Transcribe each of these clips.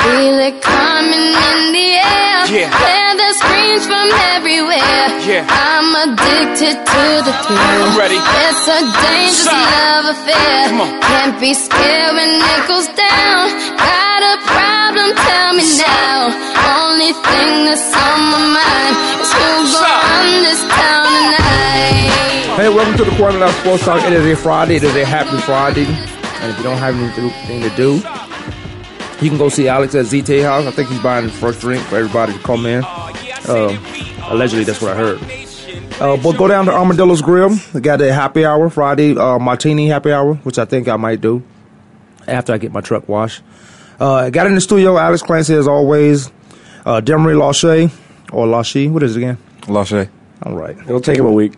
Feel it coming in the air. Yeah. Hear the screams from everywhere. Yeah. I'm addicted to the thrill. I'm ready. It's a dangerous Side. love affair. Come on. Can't be scared when it goes down. Got a problem? Tell me now. Only thing that's on my mind is who gon' Side. run this town tonight. Hey, welcome to the Quarter Life Sports Talk. It is a Friday. It is a happy Friday. And if you don't have anything to do, you can go see Alex at ZT House. I think he's buying the first drink for everybody to come in. Um, allegedly, that's what I heard. Uh, but go down to Armadillo's Grill. They got a happy hour Friday, uh, martini happy hour, which I think I might do after I get my truck washed. Uh, got in the studio. Alex Clancy, as always. Uh, Demery Lachey, or Lachey. What is it again? Lachey. All right. It'll take him a week.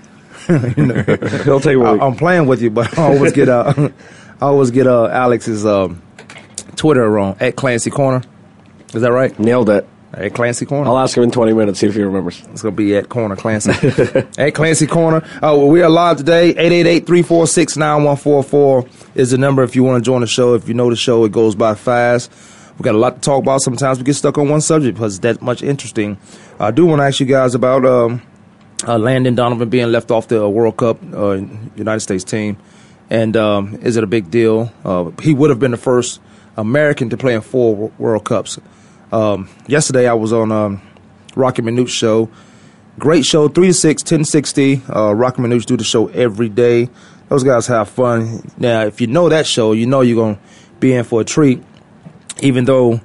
It'll take him a I, week. I'm playing with you, but I always get uh, I always get uh, Alex's um, Twitter wrong at Clancy Corner. Is that right? Nailed it. At Clancy Corner. I'll ask him in 20 minutes, see if he remembers. It's gonna be at Corner Clancy. at Clancy Corner. Uh, well, we are live today. 888-346-9144 is the number if you want to join the show. If you know the show, it goes by fast. We got a lot to talk about. Sometimes we get stuck on one subject because it's that much interesting. I do want to ask you guys about um, uh, Landon Donovan being left off the World Cup uh, United States team, and um, is it a big deal? Uh, he would have been the first American to play in four World Cups. Um, yesterday, I was on um, Rocky Minuch show. Great show, three to six, ten sixty. Uh, Rocky Minuch do the show every day. Those guys have fun. Now, if you know that show, you know you're gonna be in for a treat. Even though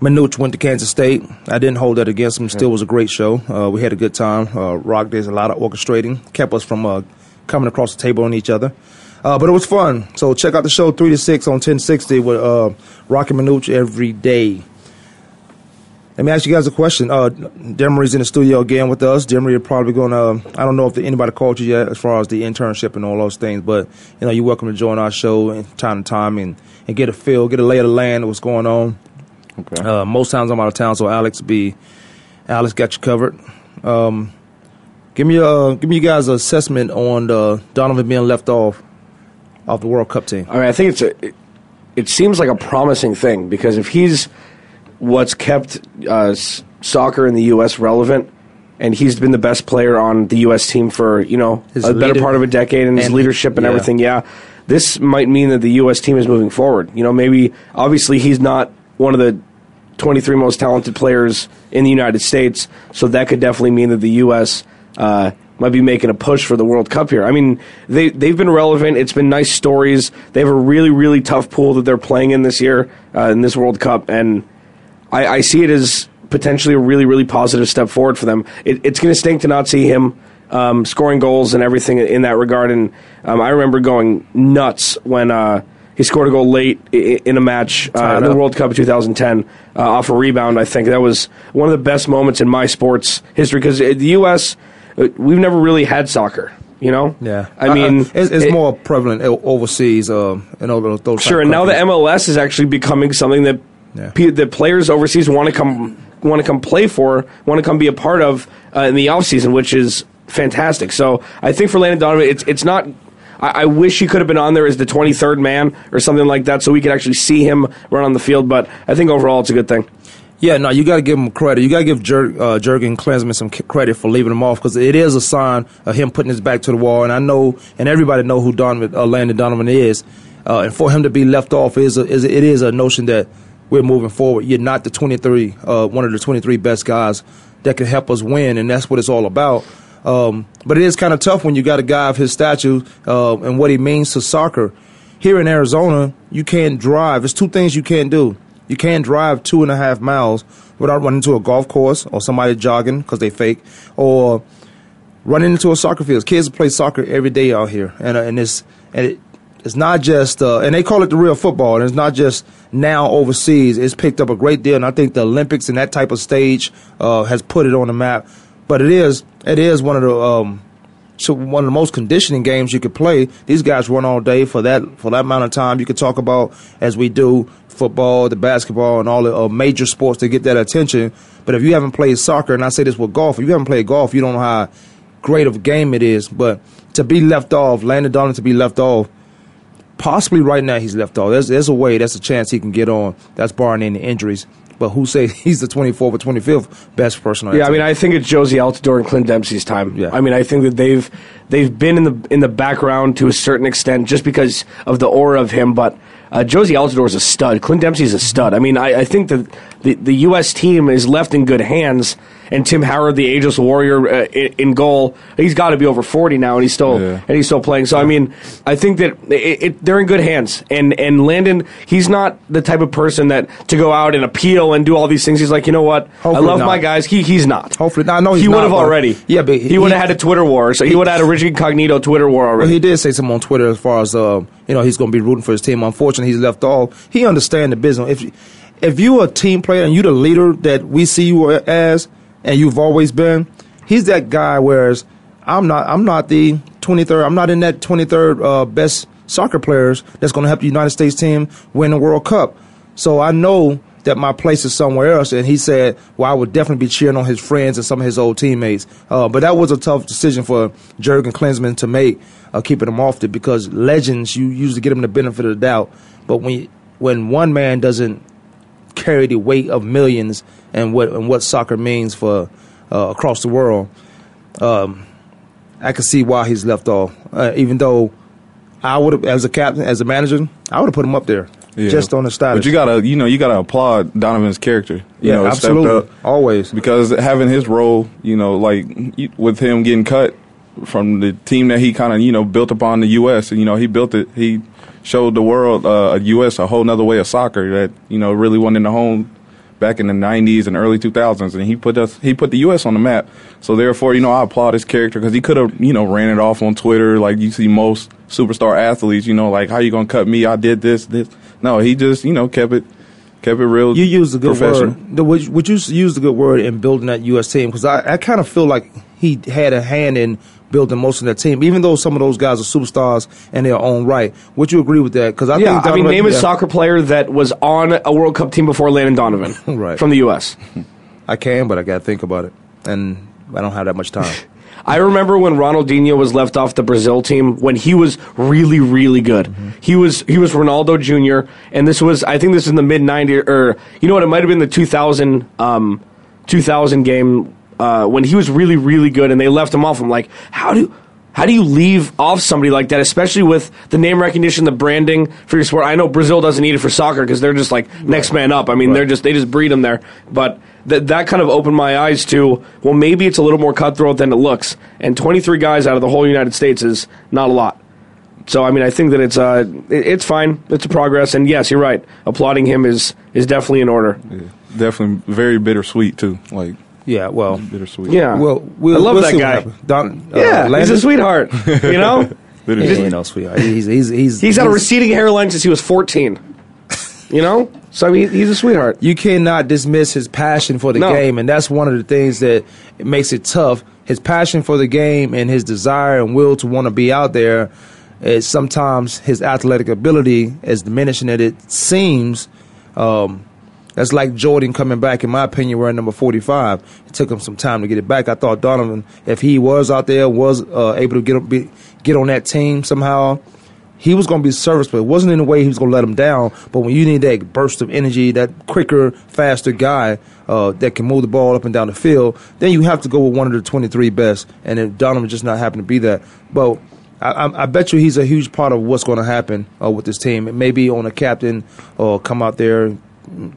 Minuch went to Kansas State. I didn't hold that against him. Still was a great show. Uh, we had a good time. Uh, Rock did a lot of orchestrating, kept us from uh, coming across the table on each other. Uh, but it was fun. So check out the show three to six on ten sixty with uh, Rocky Minuch every day. Let me ask you guys a question. Uh, Demery's in the studio again with us. Demery are probably going to, I don't know if anybody called you yet as far as the internship and all those things, but, you know, you're welcome to join our show in time to time and, and get a feel, get a lay of the land of what's going on. Okay. Uh, most times I'm out of town, so Alex be, Alex got you covered. Um, give me uh, give me you guys an assessment on uh, Donovan being left off, off the World Cup team. I mean, I think it's a, it, it seems like a promising thing because if he's what's kept uh, soccer in the U.S. relevant, and he's been the best player on the U.S. team for you know His a better part of a decade, and his and- leadership and yeah. everything. Yeah, this might mean that the U.S. team is moving forward. You know, maybe obviously he's not one of the 23 most talented players in the United States, so that could definitely mean that the U.S. Uh, might be making a push for the World Cup here. I mean, they they've been relevant. It's been nice stories. They have a really really tough pool that they're playing in this year uh, in this World Cup, and I, I see it as potentially a really really positive step forward for them. It, it's going to stink to not see him. Um, scoring goals and everything in that regard, and um, I remember going nuts when uh, he scored a goal late in a match uh, in the. World Cup of 2010 uh, off a rebound. I think that was one of the best moments in my sports history because the U.S. uh, we've never really had soccer. You know, Yeah, I mean, Uh, it's, it's it- more prevalent overseas. Uh, and all those, those Sure, and now the. MLS is actually becoming something that Yeah. pe- that players overseas want to come want to come play for, want to come be a part of uh, in the off season, which is fantastic. So I think for Landon Donovan, it's it's not. I, I wish he could have been on there as the 23rd man or something like that, so we could actually see him run on the field. But I think overall, it's a good thing. Yeah, no, you got to give him credit. You got to give Jer- uh, Jurgen Klinsmann some credit for leaving him off because it is a sign of him putting his back to the wall. And I know, and everybody know who Donovan, uh, Landon Donovan is. Uh, and for him to be left off is, a, is a, it is a notion that we're moving forward. You're not the 23, uh, one of the 23 best guys that can help us win, and that's what it's all about. Um, but it is kind of tough when you got a guy of his stature uh, and what he means to soccer. Here in Arizona, you can't drive. There's two things you can't do. You can't drive two and a half miles without running into a golf course or somebody jogging because they fake, or running into a soccer field. Kids play soccer every day out here, and uh, and it's and it, it's not just, uh, and they call it the real football, and it's not just now overseas. It's picked up a great deal, and I think the Olympics and that type of stage uh, has put it on the map. But it is, it is one of the, um, so one of the most conditioning games you could play. These guys run all day for that for that amount of time. You could talk about as we do football, the basketball, and all the uh, major sports to get that attention. But if you haven't played soccer, and I say this with golf, if you haven't played golf, you don't know how great of a game it is. But to be left off, Landon Donovan to be left off, possibly right now he's left off. There's, there's a way, that's a chance he can get on. That's barring any injuries. But who say he's the 24th or 25th best person? Yeah, I mean. I think it's Jozy Altidore and Clint Dempsey's time. Yeah. I mean, I think that they've they've been in the in the background to a certain extent just because of the aura of him. But uh, Jozy Altidore is a stud. Clint Dempsey's a stud. I mean, I, I think that the the U.S. team is left in good hands. And Tim Howard, the ageless warrior, uh, in, in goal, he's got to be over forty now, and he's still Yeah. and he's still playing. So I mean, I think that it, it, they're in good hands. And and Landon, he's not the type of person that to go out and appeal and do all these things. He's like, you know what? Hopefully I love not. my guys. He he's not. Hopefully, I know he's he would have already. Yeah, but he, would have had a Twitter war. So he, would have had a Richard Incognito Twitter war Well, already. he did say something on Twitter as far as uh, you know he's going to be rooting for his team. Unfortunately, he's left off. He understands the business. If if you're a team player and you're the leader that we see you as, and you've always been, he's that guy. Whereas I'm not. I'm not the 23rd. I'm not in that 23rd uh, best soccer players that's going to help the United States team win the World Cup. So I know that my place is somewhere else. And he said, well, I would definitely be cheering on his friends and some of his old teammates. Uh, but that was a tough decision for Jurgen Klinsmann to make, uh, keeping him off it because legends, you usually get them the benefit of the doubt. But when when one man doesn't carry the weight of millions and what and what soccer means for uh, across the world, um, I can see why he's left off. Uh, even though I would have, as a captain, as a manager, I would have put him up there Yeah. just on the status. But you gotta, you know, you gotta applaud Donovan's character. You yeah, know, absolutely, always. because having his role, you know, like with him getting cut from the team that he kind of, you know, built upon the U.S. and you know, he built it. He showed the world, uh, U.S. a whole nother way of soccer that you know really went in the home back in the '90s and early 2000s, and he put us, he put the U.S. on the map. So therefore, you know, I applaud his character because he could have, you know, ran it off on Twitter like you see most superstar athletes. You know, like how you gonna cut me? I did this, this. No, he just, you know, kept it, kept it real. You used a good word. The, would, would you use the good word in building that U.S. team? Because I, I kind of feel like he had a hand in building most of that team, even though some of those guys are superstars in their own right. Would you agree with that? Because I yeah, think I mean, Donovan- name a soccer player that was on a World Cup team before Landon Donovan Right. from the U.S. I can, but I got to think about it, and I don't have that much time. I remember when Ronaldinho was left off the Brazil team when he was really, really good. He was he was Ronaldo Jr. and this was I think this is in the mid '90s or you know what it might have been the 2000 um, 2000 game uh, when he was really, really good and they left him off. I'm like, how do how do you leave off somebody like that, especially with the name recognition, the branding for your sport? I know Brazil doesn't need it for soccer because they're just like next man up. I mean, they're just they just breed them there. But that that kind of opened my eyes to well, maybe it's a little more cutthroat than it looks. And 23 guys out of the whole United States is not a lot. So I mean, I think that it's uh, it- it's fine. It's a progress, and yes, you're right. Applauding him is is definitely in order. Definitely very bittersweet too. Like Yeah, well, bittersweet. Yeah, well, we'll I love we'll that guy. happens. Don, uh, Yeah, he's Landon? a sweetheart. You know, He Bittersweet. ain't no sweetheart. He's he's he's he's had a receding hairline since he was 14. You know, so I mean, he's a sweetheart. you cannot dismiss his passion for the No. game, and that's one of the things that makes it tough. His passion for the game and his desire and will to want to be out there is sometimes his athletic ability, as diminishing as it seems. Um, that's like Jordan coming back, in my opinion, wearing number 45. It took him some time to get it back. I thought Donovan, if he was out there, was uh, able to get, be, get on that team somehow, he was going to be serviceable. It wasn't in a way he was going to let him down, but when you need that burst of energy, that quicker, faster guy uh, that can move the ball up and down the field, then you have to go with one of the 23 best. And if Donovan just not happened to be that. But I, I, bet you he's a huge part of what's going to happen uh, with this team. It may be on a captain or come out there,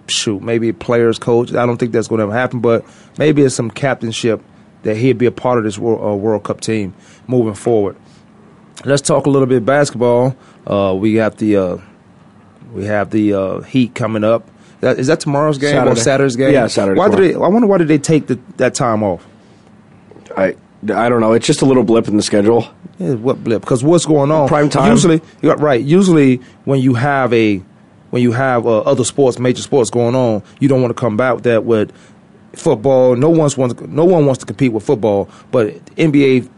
shoot, maybe a players, coach. I don't think that's going to happen, but maybe it's some captainship that he'd be a part of this World, uh, World Cup team moving forward. Let's talk a little bit basketball. Uh, we got the uh, we have the uh, Heat coming up. That, is that tomorrow's game or Saturday's game? Yeah, Saturday, Why did they, I wonder why did they take the, that time off? I I don't know. It's just a little blip in the schedule. Yeah, what blip? Because what's going on? Prime time. Usually, right. Usually, when you have a when you have uh, other sports, major sports going on, you don't want to come back with that with football. No one's wants no one wants to compete with football, but NBA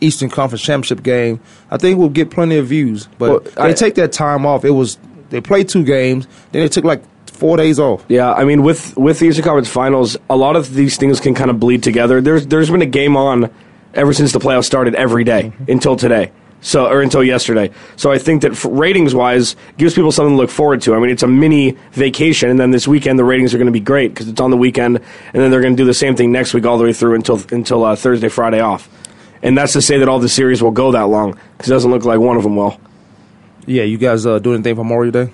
Eastern Conference Championship game, I think we'll get plenty of views. But Well, they I- take that time off. It was they played two games, then they took like four days off. Yeah, I mean, with with the Eastern Conference Finals, a lot of these things can kind of bleed together. There's there's been a game on ever since the playoffs started every day until today. So or until yesterday. So I think that ratings wise gives people something to look forward to. I mean, it's a mini vacation, and then this weekend the ratings are going to be great because it's on the weekend, and then they're going to do the same thing next week all the way through until until uh, Thursday, Friday off. And that's to say that all the series will go that long because it doesn't look like one of them will. Yeah, you guys uh, do anything for Memorial Day?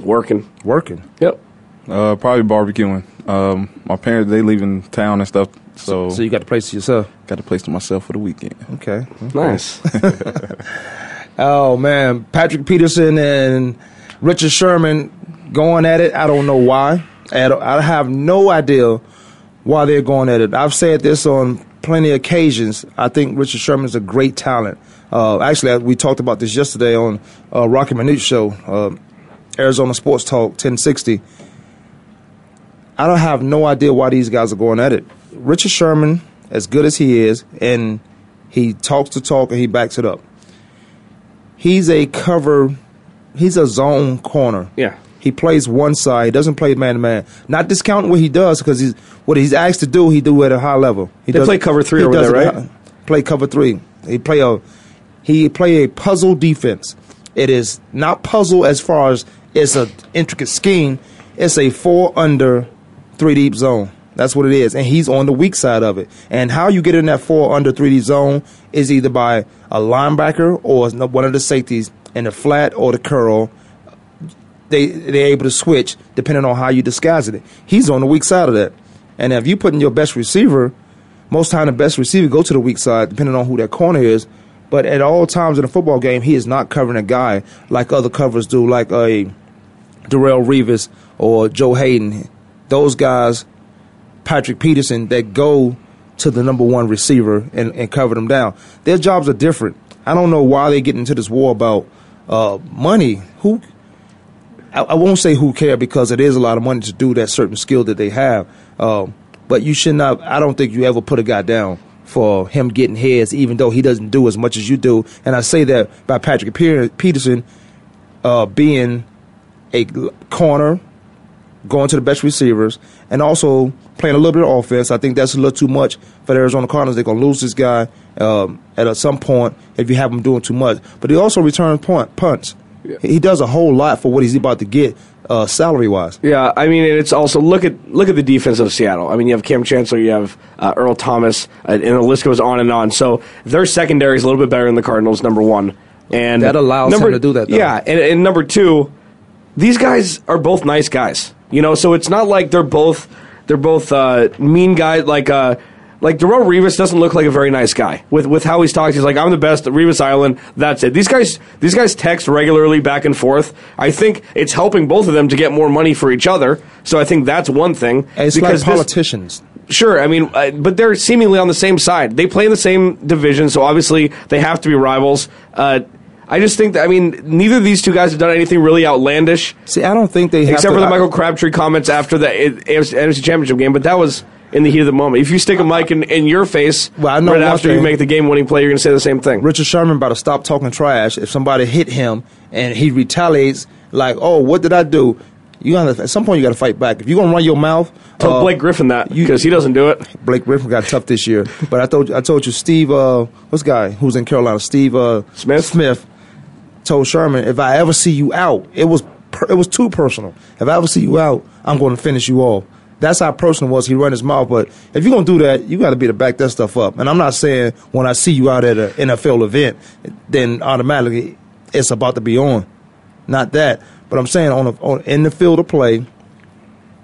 Working. Working. Yep. Uh, probably barbecuing. Um, my parents they leave in town and stuff, so, So you got the place to yourself. got a place to myself for the weekend. Okay. Nice. Oh man, Patrick Peterson and Richard Sherman going at it. I don't know why. I I have no idea why they're going at it. I've said this on plenty of occasions. I think Richard Sherman is a great talent. Uh, actually, we talked about this yesterday on uh, Rocky Minuch Show, uh, Arizona Sports Talk 1060. I don't have no idea why these guys are going at it. Richard Sherman, as good as he is, and he talks the talk and he backs it up. He's a cover he's a zone corner. Yeah. he plays one side he doesn't play man to man not discounting what he does because he's what he's asked to do he do at a high level. He They play cover three over there, right? a- play cover three. He play a he play a puzzle defense. It is not puzzle as far as it's an intricate scheme. It's a four under three deep zone that's what it is and he's on the weak side of it and how you get in that four under three deep zone is either by a linebacker or one of the safeties in the flat or the curl they they're able to switch depending on how you disguise it. He's on the weak side of that, and if you put in your best receiver, most time the best receiver go to the weak side depending on who that corner is. But at all times in a football game, he is not covering a guy like other covers do, like a Darrelle Revis or Joe Haden. Those guys, Patrick Peterson, that go to the number one receiver and, and cover them down. Their jobs are different. I don't know why they get into this war about uh, money. Who I, I won't say who care because it is a lot of money to do that certain skill that they have. Um, but you should not. I don't think you ever put a guy down for him getting heads, even though he doesn't do as much as you do. And I say that by Patrick Peterson uh, being a corner, going to the best receivers, and also playing a little bit of offense. I think that's a little too much for the Arizona Cardinals. They're going to lose this guy um, at a, some point if you have him doing too much. But he also returns punt, punts. He does a whole lot for what he's about to get uh, salary wise. Yeah, I mean, and it's also look at look at the defense of Seattle. I mean, you have Kam Chancellor, you have uh, Earl Thomas, uh, and the list goes on and on. So their secondary is a little bit better than the Cardinals. Number one, and That allows number, him to do that, though. Yeah, and, and number two, these guys are both nice guys. You know, so it's not like they're both they're both uh, mean guys. Like uh, like Darrelle Revis doesn't look like a very nice guy with with how he's talking. He's like, I'm the best at Revis Island. That's it. These guys these guys text regularly back and forth. I think it's helping both of them to get more money for each other. So I think that's one thing. And it's Because like this- politicians. Sure, I mean, uh, but they're seemingly on the same side. They play in the same division, so obviously they have to be rivals. Uh, I just think that I mean, neither of these two guys have done anything really outlandish, See, I don't think they have except to, for the I- Michael Crabtree comments after the NFC Championship game. But that was in the heat of the moment. If you stick a mic in, in your face Well, I know right after you make the game-winning play, you're going to say the same thing. Richard Sherman about to stop talking trash if somebody hit him and he retaliates like, "Oh, what did I do?" You gotta at some point you got to fight back. If you're gonna run your mouth, Tell uh, Blake Griffin that because he doesn't do it. Blake Griffin got tough this year. But I told you, I told you, Steve, uh, what's guy who's in Carolina? Steve uh, Smith? Smith told Sherman, if I ever see you out, it was it was too personal. If I ever see you out, I'm going to finish you off. That's how personal was. He run his mouth, but if you're gonna do that, you got to be to back that stuff up. And I'm not saying when I see you out at an NFL event, then automatically it's about to be on. Not that, but I'm saying on, a, on in the field of play,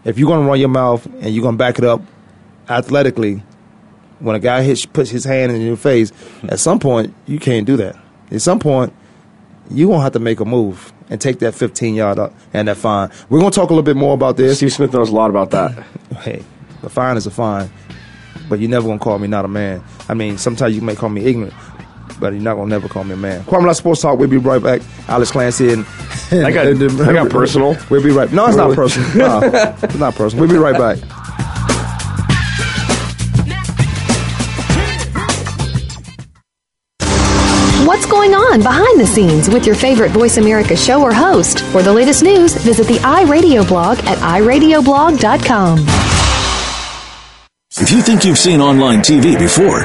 if you're gonna run your mouth and you're gonna back it up athletically, when a guy hits puts his hand in your face, at some point you can't do that. At some point, you're gonna have to make a move and take that 15 yard up and that fine. We're gonna talk a little bit more about this. Steve Smith knows a lot about that. Hey, a fine is a fine, but you're never gonna call me not a man. I mean, sometimes you may call me ignorant. but you're not gonna never call me a man. Kwamie Lassiter Sports Talk. We'll be right back. Alex Clancy and, I got- I got personal. We'll be right. No, it's not personal. No, it's not personal. We'll be right back. What's going on behind the scenes with your favorite Voice America show or host? For the latest news, visit the iRadio blog at iradioblog.com. If you think you've seen online TV before,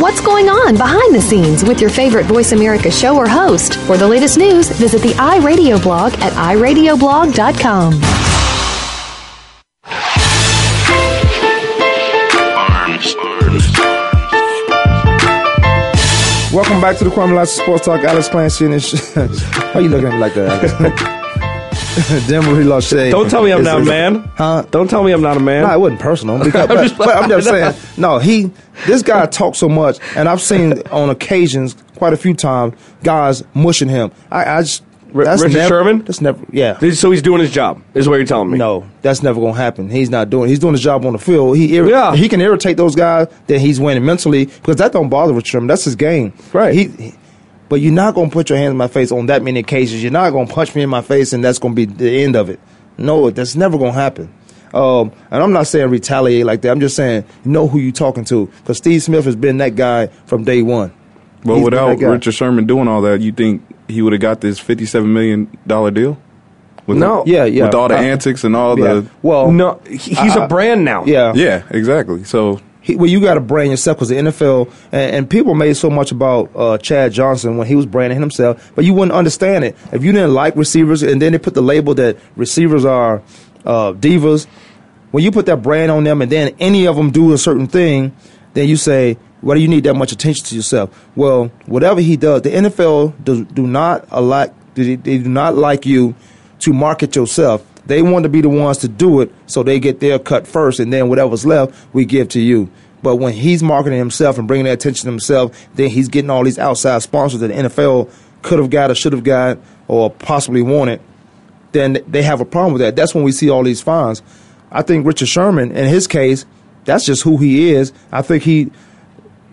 What's going on behind the scenes with your favorite Voice America show or host? For the latest news, visit the iRadio blog at iradioblog.com. Welcome back to the Kwamie Lassiter Sports Talk. Alex Clancy and his Why you looking at me like that, Denver lost shade. Don't tell me I'm not a man. Huh? Don't tell me I'm not a man. No, it wasn't personal. Because, but, just but I'm just saying. No, he. This guy talks so much, and I've seen on occasions, quite a few times, guys mushing him. I, I just. That's Richard never, Sherman? That's never. Yeah. So he's doing his job, is what you're telling me. No, that's never gonna happen. He's not doing. He's doing his job on the field. He irri- Yeah. he can irritate those guys. that he's winning mentally because that don't bother Richard Sherman. That's his game. Right. He, he- but you're not gonna put your hand in my face on that many occasions. You're not gonna punch me in my face, and that's gonna be the end of it. No, that's never gonna happen. Um, and I'm not saying retaliate like that. I'm just saying know who you're talking to because Steve Smith has been that guy from day one. But He's without. Richard Sherman doing all that, you think he would have got this fifty-seven million dollar deal? With No. Yeah, yeah. With all the Uh, antics and all Yeah. the Well, No, he's Uh, a brand now. yeah, yeah, exactly. So he, well, you got to brand yourself because the NFL and, and people made so much about uh, Chad Johnson when he was branding himself, but you wouldn't understand it if you didn't like receivers, and then they put the label that receivers are uh, divas. When you put that brand on them, and then any of them do a certain thing, then you say, "Why do you need that much attention to yourself?" Well, whatever he does, the NFL do, do not they, they do not like you to market yourself. They want to be the ones to do it, so they get their cut first, and then whatever's left, we give to you. But when he's marketing himself and bringing that attention to himself, then he's getting all these outside sponsors that the NFL could have got or should have got or possibly wanted. Then they have a problem with that. That's when we see all these fines. I think Richard Sherman, in his case, that's just who he is. I think he,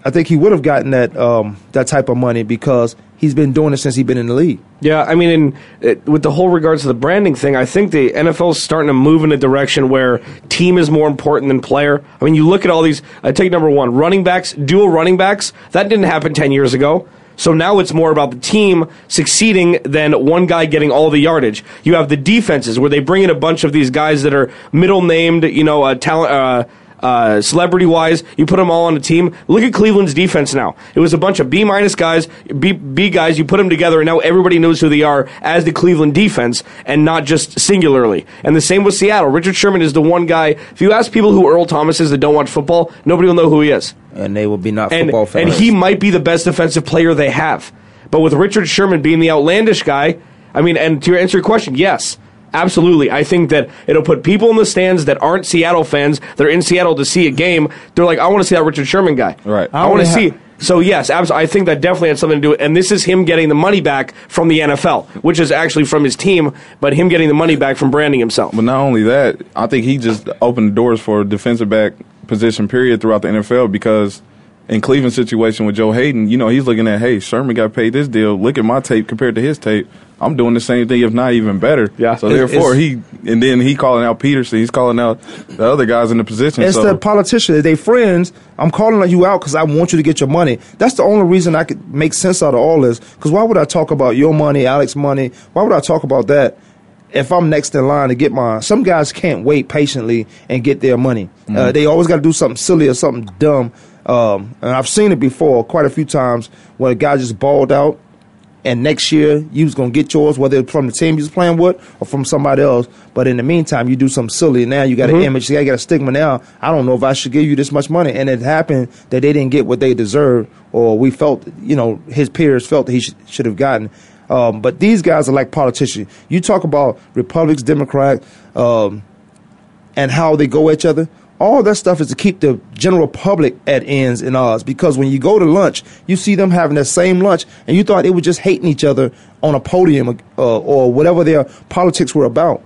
I think he would have gotten that um, that type of money because he's been doing it since he's been in the league. Yeah, I mean, in, it, with the whole regards to the branding thing, I think the NFL is starting to move in a direction where team is more important than player. I mean, you look at all these. I take number one, running backs, dual running backs. That didn't happen ten years ago. So now it's more about the team succeeding than one guy getting all the yardage. You have the defenses where they bring in a bunch of these guys that are middle named, you know, uh, talent. Uh, uh, celebrity wise, you put them all on a team. Look at Cleveland's defense now. It was a bunch of B minus guys, B, B guys. You put them together, and now everybody knows who they are as the Cleveland defense, and not just singularly. And the same with Seattle. Richard Sherman is the one guy. If you ask people who Earl Thomas is that don't watch football, nobody will know who he is. And they will be not And, football fans. and he might be the best defensive player they have. But with Richard Sherman being the outlandish guy, I mean, and to answer your question, yes. Absolutely. I think that it'll put people in the stands that aren't Seattle fans, that are in Seattle to see a game. They're like, I want to see that Richard Sherman guy. Right. I, want to only see. So, yes, abs- I think that definitely had something to do with And this is him getting the money back from the NFL, which is actually from his team, but him getting the money back from branding himself. But not only that, I think he just opened the doors for defensive back position period throughout the NFL because in Cleveland situation with Joe Haden, you know, he's looking at, hey, Sherman got paid this deal. Look at my tape compared to his tape. I'm doing the same thing, if not even better. Yeah. So therefore, it's- he and then he calling out Peterson. He's calling out the other guys in the position. It's so the politician. They friends. I'm calling you out because I want you to get your money. That's the only reason I could make sense out of all this. Because why would I talk about your money, Alex's money? Why would I talk about that if I'm next in line to get mine? Some guys can't wait patiently and get their money. Uh, they always got to do something silly or something dumb. Um, and I've seen it before quite a few times when a guy just balled out and next year you was gonna get yours, whether it's from the team you was playing with or from somebody else. But in the meantime, you do something silly. Now you got an image, you got a stigma. Now I don't know if I should give you this much money, and it happened that they didn't get what they deserved, or we felt, you know, his peers felt that he should, should have gotten. Um, but these guys are like politicians. You talk about Republicans, Democrats, um, and how they go at each other. All that stuff is to keep the general public at ends and odds because when you go to lunch, you see them having that same lunch, and you thought they were just hating each other on a podium uh, or whatever their politics were about.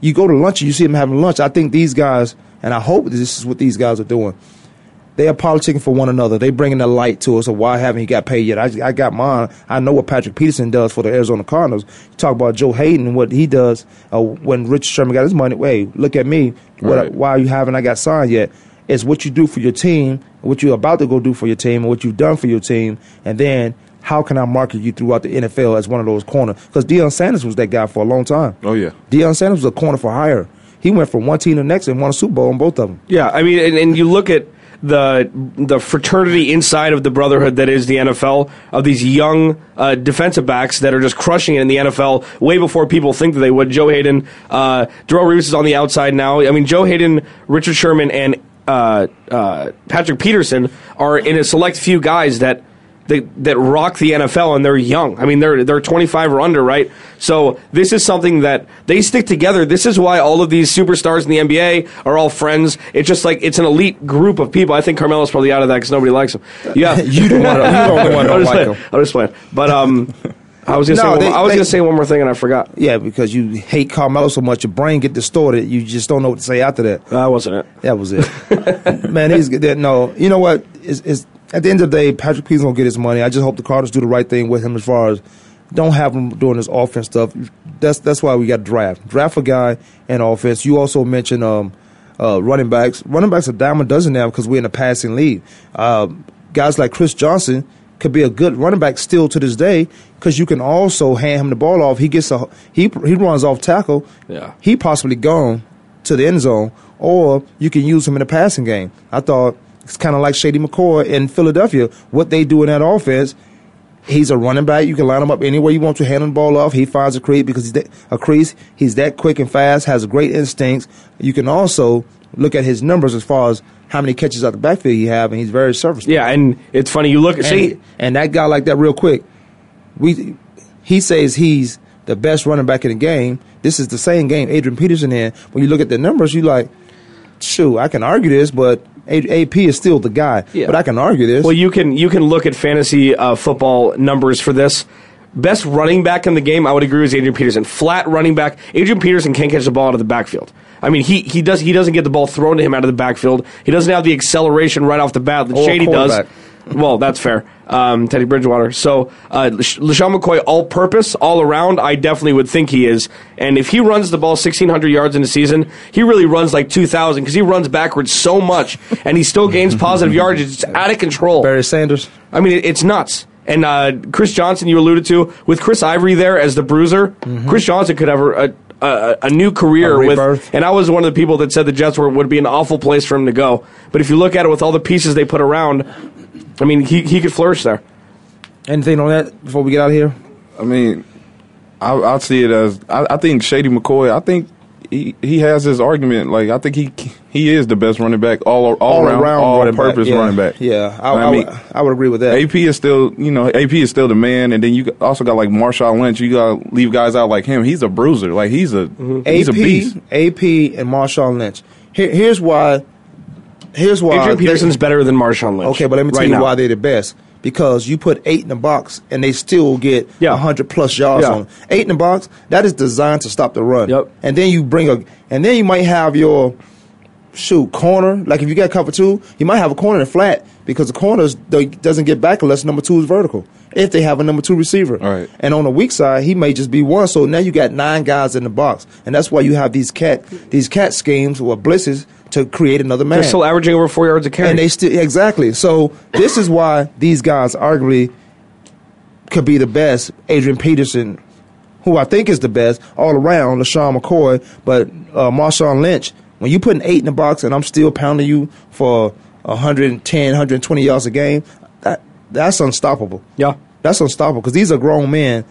You go to lunch and you see them having lunch. I think these guys, and I hope this is what these guys are doing. They are politicking for one another. They bringing the light to us of why haven't you got paid yet? I, I got mine. I know what Patrick Peterson does for the Arizona Cardinals. You talk about Joe Haden and what he does uh, when Richard Sherman got his money. Wait, look at me. What, Right. why you haven't I got signed yet? It's what you do for your team, what you're about to go do for your team, and what you've done for your team, and then how can I market you throughout the NFL as one of those corners? Because Deion Sanders was that guy for a long time. Oh yeah. Deion Sanders was a corner for hire. He went from one team to the next and won a Super Bowl on both of them. Yeah, I mean, and, and you look at the the fraternity inside of the brotherhood that is the NFL of these young uh, defensive backs that are just crushing it in the NFL way before people think that they would. Joe Haden, uh, Darrell Reeves is on the outside now. I mean, Joe Haden, Richard Sherman, and uh, uh, Patrick Peterson are in a select few guys that. That, that rock the NFL and they're young. I mean, they're they're 25 or under, right? So this is something that they stick together. This is why all of these superstars in the NBA are all friends. It's just like it's an elite group of people. I think Carmelo's probably out of that because nobody likes him. Yeah, You you the only one I'm don't like playing. him. I'm just playing. But um, I was gonna No, say one, I was they- gonna say one more thing and I forgot. Yeah, because you hate Carmelo so much, your brain get distorted. You just don't know what to say after that. That wasn't it. That was it. Man, he's that. No, you know what? It's, it's, at the end of the day, Patrick Peterson gonna get his money. I just hope the Cardinals do the right thing with him as far as don't have him doing this offense stuff. That's that's why we got draft. Draft a guy in offense. You also mentioned um, uh, running backs. Running backs are dime a dozen now because we're in a passing lead. Uh, guys like Chris Johnson could be a good running back still to this day because you can also hand him the ball off. He gets a he he runs off tackle. Yeah. He possibly gone to the end zone, or you can use him in the passing game. I thought it's kind of like Shady McCoy in Philadelphia. What they do in that offense, he's a running back. You can line him up anywhere you want to, hand him the ball off. He finds a crease because he's that, a crease. He's that quick and fast, has great instincts. You can also look at his numbers as far as how many catches out the backfield he have, and he's very serviceable. Yeah, and it's funny. You look. At see, And, and that guy like that, real quick, we he says he's the best running back in the game. This is the same game Adrian Peterson in. When you look at the numbers, you like, shoot, I can argue this, but A- AP is still the guy. Yeah. But I can argue this. Well, you can you can look at fantasy uh, football numbers for this. Best running back in the game, I would agree with Adrian Peterson. Flat running back, Adrian Peterson can't catch the ball out of the backfield. I mean, he he does he doesn't get the ball thrown to him out of the backfield. He doesn't have the acceleration right off the bat that Shady does. Quarterback. Well, that's fair. Um, Teddy Bridgewater. So, uh, LeSean McCoy, all purpose, all around, I definitely would think he is. And if he runs the ball 1,600 yards in a season, he really runs like 2,000 because he runs backwards so much and he still gains positive yardage. It's out of control. Barry Sanders. I mean, it, it's nuts. And uh, Chris Johnson, you alluded to, with Chris Ivory there as the bruiser, Chris Johnson could have a, a, a new career A with. And I was one of the people that said the Jets were, would be an awful place for him to go. But if you look at it with all the pieces they put around, I mean, he, he could flourish there. Anything on that before we get out of here? I mean, I, I see it as I, I think Shady McCoy. I think he he has his argument. Like I think he he is the best running back all all, around, all running back. purpose yeah. running back. Yeah, I, I I, mean- would, I would agree with that. AP is still, you know, AP is still the man, and then you also got like Marshawn Lynch. You got to leave guys out like him. He's a bruiser. Like he's a mm-hmm. he's AP, a beast. AP, and Marshawn Lynch. Here, here's why. Here's why. Adrian they- Peterson's better than Marshawn Lynch. Okay, but let me tell right you now. why they're the best. Because you put eight in the box and they still get Yeah. hundred plus yards Yeah. on them. Eight in the box, that is designed to stop the run. Yep. And then you bring a, and then you might have your shoot corner. Like if you got cover two, you might have a corner in the flat because the corners doesn't get back unless number two is vertical. If they have a number two receiver, Right. and on the weak side, he may just be one. So now you got nine guys in the box, and that's why you have these cat these cat schemes or blitzes to create another man. They're still averaging over four yards a carry. and they still exactly. So this is why these guys arguably could be the best. Adrian Peterson, who I think is the best all around, LeSean McCoy, but uh, Marshawn Lynch. When you put an eight in the box and I'm still pounding you for 110, 120 yards a game, that that's unstoppable. yeah. That's unstoppable because these are grown men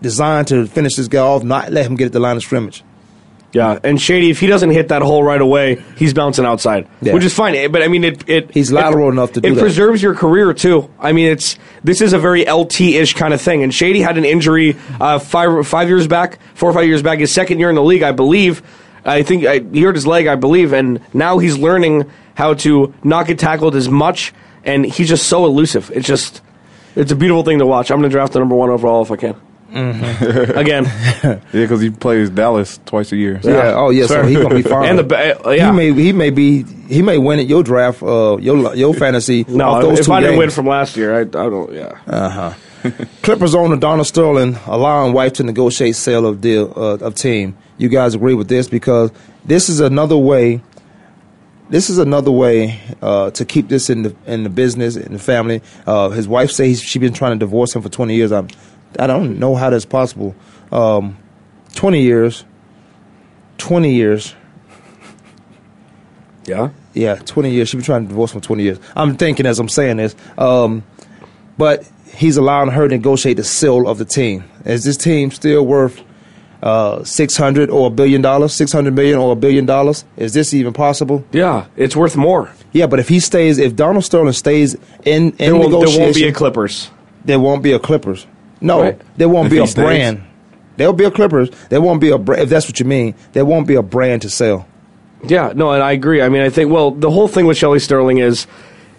designed to finish this guy off, not let him get at the line of scrimmage. Yeah, and Shady, if he doesn't hit that hole right away, he's bouncing outside, Yeah. which is fine. But I mean, it, it He's it- lateral enough to do it that. preserves your career too. I mean, it's this is a very LT ish kind of thing. And Shady had an injury uh, five five years back, four or five years back, his second year in the league, I believe. I think I, he hurt his leg, I believe, and now he's learning how to not get tackled as much. And he's just so elusive. It's just, it's a beautiful thing to watch. I'm going to draft the number one overall if I can. Mm-hmm. Again, Yeah, because he plays Dallas twice a year. so- Yeah. Oh, yeah. So he's gonna be fine. and the ba- uh, yeah. He may he may be he may win at your draft uh your your fantasy No, off those if two I didn't games. win from last year, I, I don't. Yeah, Uh huh. Clippers owner Donald Sterling allowing wife to negotiate sale of deal uh, of team. You guys agree with this because this is another way. This is another way uh, to keep this in the in the business in the family. Uh, his wife says she's been trying to divorce him for twenty years. I'm, I don't know how that's possible. Um, twenty years. Twenty years. yeah. Yeah, 20 years. She's been trying to divorce for 20 years. I'm thinking as I'm saying this. Um, but he's allowing her to negotiate the sale of the team. Is this team still worth uh, 600 or a billion dollars? 600 million or a billion dollars? Is this even possible? Yeah, it's worth more. Yeah, but if he stays, if Donald Sterling stays in, in There won't, there won't be a Clippers. there won't be a Clippers. No, Right. there won't If be a stays. brand. There'll be a Clippers. There won't be a brand. If that's what you mean, there won't be a brand to sell. Yeah, no, and I agree. I mean, I think well, the whole thing with Shelly Sterling is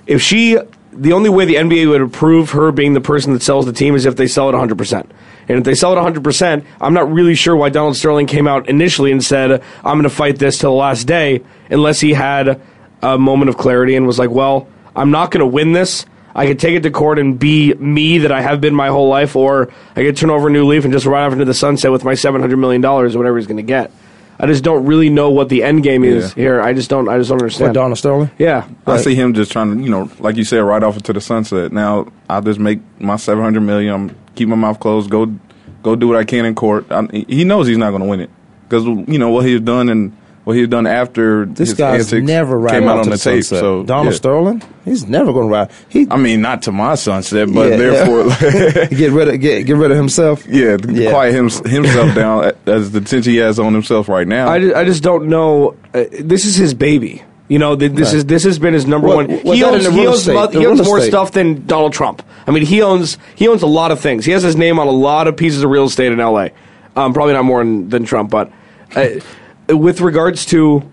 if she, the only way the NBA would approve her being the person that sells the team is if they sell it 100. percent And if they sell it 100, percent I'm not really sure why Donald Sterling came out initially and said, "I'm going to fight this till the last day," unless he had a moment of clarity and was like, "Well, I'm not going to win this." I could take it to court and be me that I have been my whole life, or I could turn over a new leaf and just ride off into the sunset with my seven hundred million dollars or whatever he's going to get. I just don't really know what the end game is Yeah. here. I just don't. I just don't What understand. Donald Sterling? Yeah, I see him just trying to, you know, like you said, right off into the sunset. Now I'll just make my seven hundred million. I'm keep my mouth closed. Go, go do what I can in court. I, he knows he's not going to win it because you know what he's done and what he's done after This his guy's never riding came out on to the tape. sunset. So Donald yeah. Sterling, he's never going to ride. He I mean, not to my sunset, but Yeah, therefore, get rid of get get rid of himself. yeah, Yeah. quiet him, himself down as the attention he has on himself right now. I just, I just don't know. Uh, this is his baby. You know, th- this Right. is this has been his number Well, one. he owns, he owns, mo- he owns more stuff than Donald Trump. I mean, he owns he owns a lot of things. He has his name on a lot of pieces of real estate in L.A. Um, probably not more than, than Trump, but uh, with regards to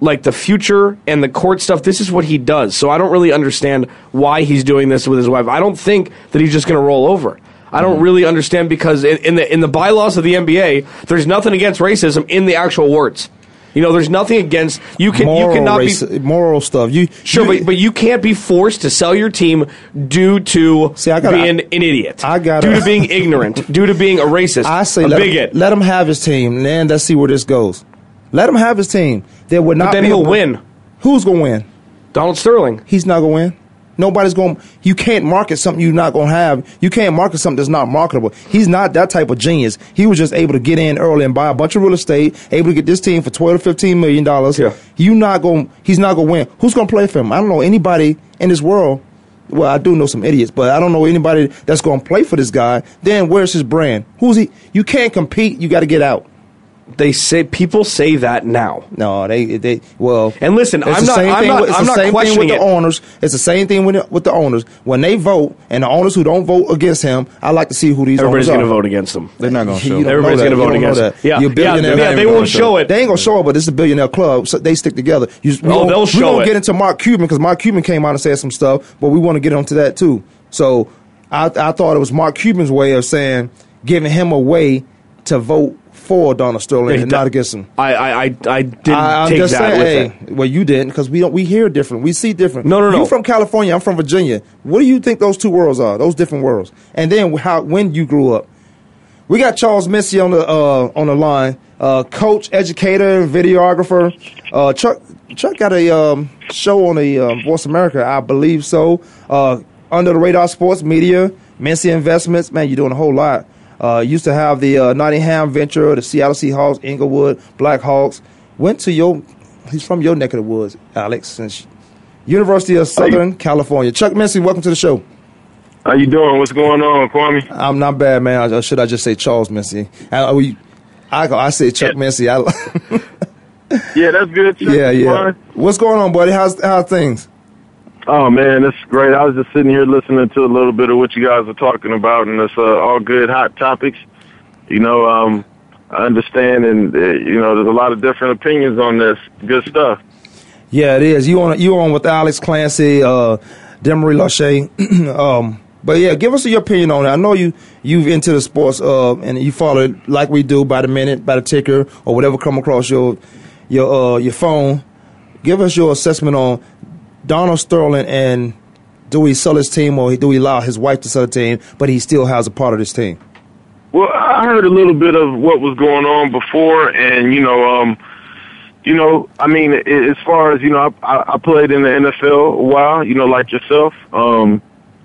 like the future and the court stuff, this is what he does. So I don't really understand why he's doing this with his wife. I don't think that he's just going to roll over. I don't mm-hmm. really understand because in, in the in the bylaws of the NBA, there's nothing against racism in the actual words. You know, there's nothing against you can moral you cannot race, be moral stuff. You sure, you, but but you can't be forced to sell your team due to See, I gotta- being an idiot. I gotta- due to being ignorant, due to being a racist, I say a let bigot. him, let him have his team, and then let's see where this goes. Let him have his team. There would not. then be he'll a, win. Who's gonna win? Donald Sterling. He's not gonna win. Nobody's going. to You can't market something you're not gonna have. You can't market something that's not marketable. He's not that type of genius. He was just able to get in early and buy a bunch of real estate. Able to get this team for twelve to fifteen million dollars. Yeah. You not going. He's not gonna win. Who's gonna play for him? I don't know anybody in this world. Well, I do know some idiots, but I don't know anybody that's gonna play for this guy. Then where's his brand? Who's he? You can't compete. You got to get out. They say people say that now. No, they they well. And listen, I'm not- I'm not- with- I'm the not same thing questioning with the it. owners. It's the same thing with the, with the owners when they vote, and the owners who don't vote against him. I like to see who these are. Everybody's going to vote against them. They're not going to show. don't Everybody's going to vote against that. Yeah, You're yeah, yeah, they won't show it. They ain't gonna show it, but it's a billionaire club. So they stick together. You, we Oh, they'll we show gonna it. get into Mark Cuban because Mark Cuban came out and said some stuff, but we want to get onto that too. So I, I thought it was Mark Cuban's way of saying giving him a way to vote for Donald Sterling Yeah, and not against him. I I I, I didn't I, I'm take just that saying, with hey, it. well, you didn't because we don't. We hear different. We see different. No, no, no. You from California? I'm from Virginia. What do you think those two worlds are? Those different worlds. And then how when you grew up, we got Charles Mincy on the uh, on the line. Uh, coach, educator, videographer. Uh, Chuck Chuck got a um, show on the um, Voice America, I believe so. Uh, under the radar sports media, Mincy Investments. Man, you're doing a whole lot. Uh, used to have the uh, Nottingham Venture, the Seattle Seahawks, Inglewood, Blackhawks. Went to your, he's from your neck of the woods, Alex. Since University of Southern California. Chuck Mincy, welcome to the show. How you doing? What's going on, Kwamie? I'm not bad, man. Or should I just say Charles Mincy? I, we, I, I say Chuck Mincy. I, Yeah, that's good. Chuck. yeah, yeah. What's going on, buddy? How's how things? Oh man, that's great. I was just sitting here listening to a little bit of what you guys are talking about, and it's uh, all good, hot topics. You know, um, I understand, and uh, you know, there's a lot of different opinions on this. Good stuff. Yeah, it is. You on you on with Alex Clancy, uh, Demery Lachey. um, but yeah, give us your opinion on it. I know you you've into the sports uh, and you follow it like we do by the minute, by the ticker, or whatever come across your your uh, your phone. Give us your assessment on Donald Sterling and do we sell his team or do we allow his wife to sell the team, but he still has a part of this team. Well, I heard a little bit of what was going on before, and you know, um, you know, I mean, as far as you know, I, I I played in the NFL a while. You know, like yourself. Um,